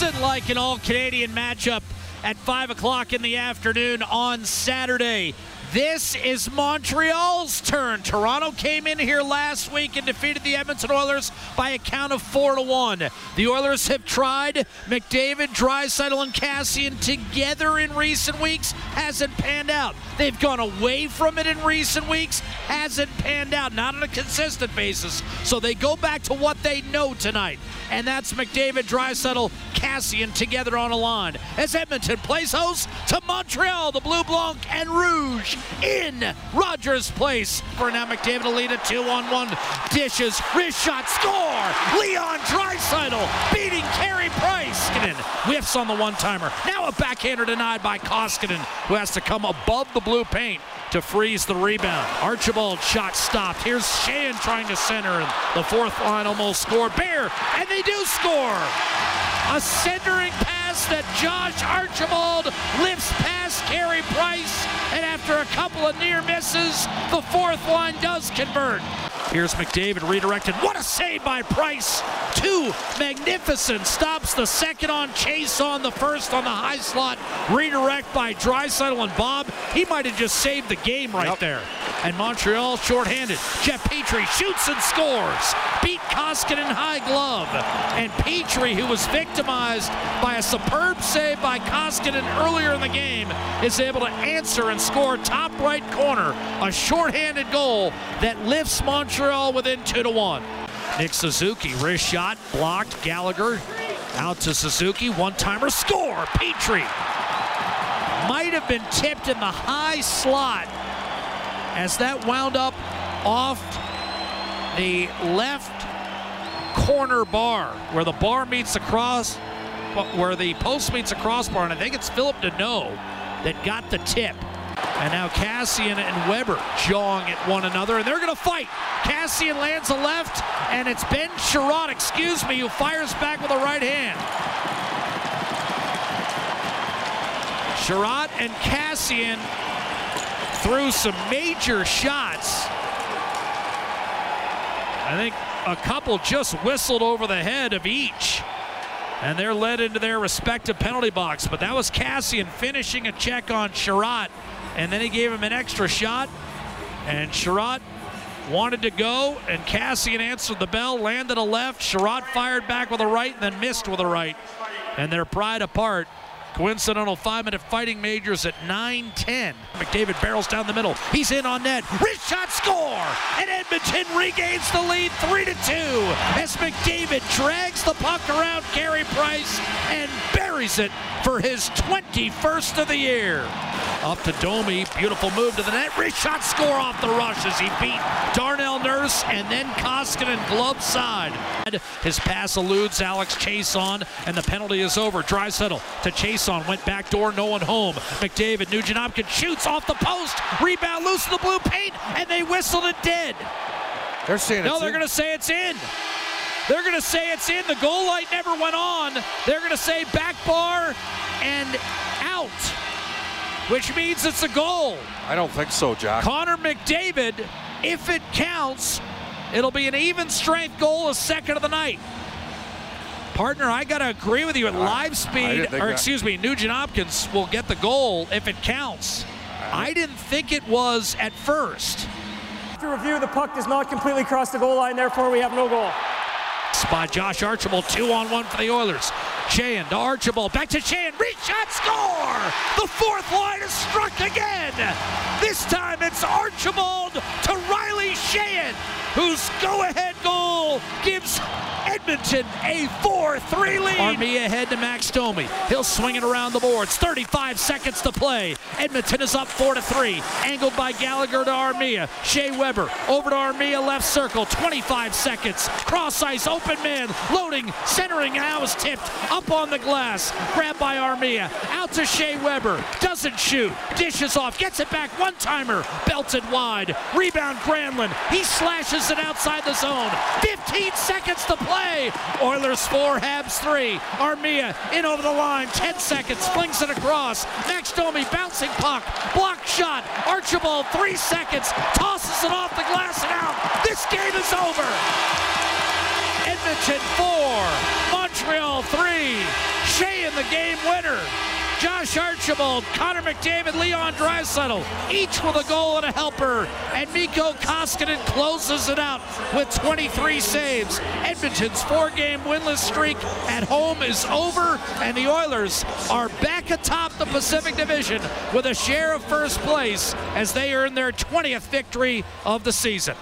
doesn't like an all Canadian matchup at 5 o'clock in the afternoon on Saturday? This is Montreal's turn. Toronto came in here last week and defeated the Edmonton Oilers by a count of four to one. The Oilers have tried McDavid, Draisaitl, and Kassian together in recent weeks. Hasn't panned out. They've gone away from it in recent weeks. Hasn't panned out. Not on a consistent basis. So they go back to what they know tonight, and that's McDavid, Draisaitl, Kassian together on a line as Edmonton plays host to Montreal, the Blue Blanc and Rouge in Rogers Place. For now, McDavid will lead a two-on-one. Dishes, wrist shot, score! Leon Draisaitl beating Carey Price. Koskinen whiffs on the one-timer. Now a backhander denied by Koskinen, who has to come above the blue paint to freeze the rebound. Archibald shot stopped. Here's Sheahan trying to center, and the fourth line almost scored. Bear, and they do score! A centering pass that Josh Archibald lifts past Carey Price, and after a couple of near misses, the fourth line does convert. Here's McDavid redirected. What a save by Price! Two magnificent stops. The second on Chiasson the first on the high slot. Redirect by Draisaitl and Bob. He might have just saved the game right Yep. there. And Montreal shorthanded. Jeff Petry shoots and scores. Beat Koskinen high glove. And Petry, who was victimized by a superb save by Koskinen earlier in the game, is able to answer and score top right corner. A shorthanded goal that lifts Montreal within two to one. Nick Suzuki, wrist shot, blocked. Gallagher out to Suzuki. One timer, score. Petry might have been tipped in the high slot as that wound up off the left corner bar where the bar meets the cross, where the post meets the crossbar, and I think it's Phillip Danault that got the tip. And now Kassian and Weber jawing at one another, and they're going to fight. Kassian lands a left, and it's Ben Chiarot, excuse me, who fires back with a right hand. Chiarot and Kassian threw some major shots. I think a couple just whistled over the head of each. And they're led into their respective penalty box. But that was Kassian finishing a check on Chiarot. And then he gave him an extra shot. And Chiarot wanted to go. And Kassian answered the bell, landed a left. Chiarot fired back with a right and then missed with a right. And they're pried apart. Coincidental five minute fighting majors at 9 10. McDavid barrels down the middle. He's in on net. Wrist shot score! And Edmonton regains the lead 3 2 as McDavid drags the puck around Carey Price and buries it for his 21st of the year. Up to Domi. Beautiful move to the net. Wrist shot score off the rush as he beat Darnell Nurse and then Koskinen glove side. His pass eludes Alex Chiasson, and the penalty is over. Draisaitl to Went back door. No one home. McDavid. Nugent Hopkins shoots off the post. Rebound loose to the blue paint and they whistled it dead. They're saying No, they're going to say it's in. They're going to say it's in. The goal light never went on. They're going to say back bar and out, which means it's a goal. I don't think so, Jack. Connor McDavid, if it counts, it'll be an even strength goal, a second of the night. Partner, I got to agree with you at live speed, didn't or that- excuse me, Nugent Hopkins will get the goal if it counts. I didn't think it was at first. After review, the puck does not completely cross the goal line, therefore we have no goal. by Josh Archibald, two on one for the Oilers. Sheahan to Archibald, back to Sheahan, reach shot, score! The fourth line is struck again. This time it's Archibald to Riley Sheahan, whose go-ahead goal goal gives Edmonton a 4-3 lead. Armia ahead to Max Domi. He'll swing it around the boards. 35 seconds to play. Edmonton is up 4-3. Angled by Gallagher to Armia. Shea Weber over to Armia left circle. 25 seconds. Cross ice, open man, loading, centering, now is tipped up on the glass. Grabbed by Armia. Out to Shea Weber. Doesn't shoot. Dishes off. Gets it back. One timer. Belted wide. Rebound Granlund. He slashes it outside the zone. 15 seconds to play. Oilers 4, Habs 3. Armia in over the line. 10 seconds. Flings it across. Max Domi bouncing puck. Block shot. Archibald, 3 seconds. Tosses it off the glass and out. This game is over. Edmonton 4. Montreal 3. Sheahan the game winner. Josh Archibald, Connor McDavid, Leon Draisaitl, each with a goal and a helper. And Mikko Koskinen closes it out with 23 saves. Edmonton's four-game winless streak at home is over, and the Oilers are back atop the Pacific Division with a share of first place as they earn their 20th victory of the season.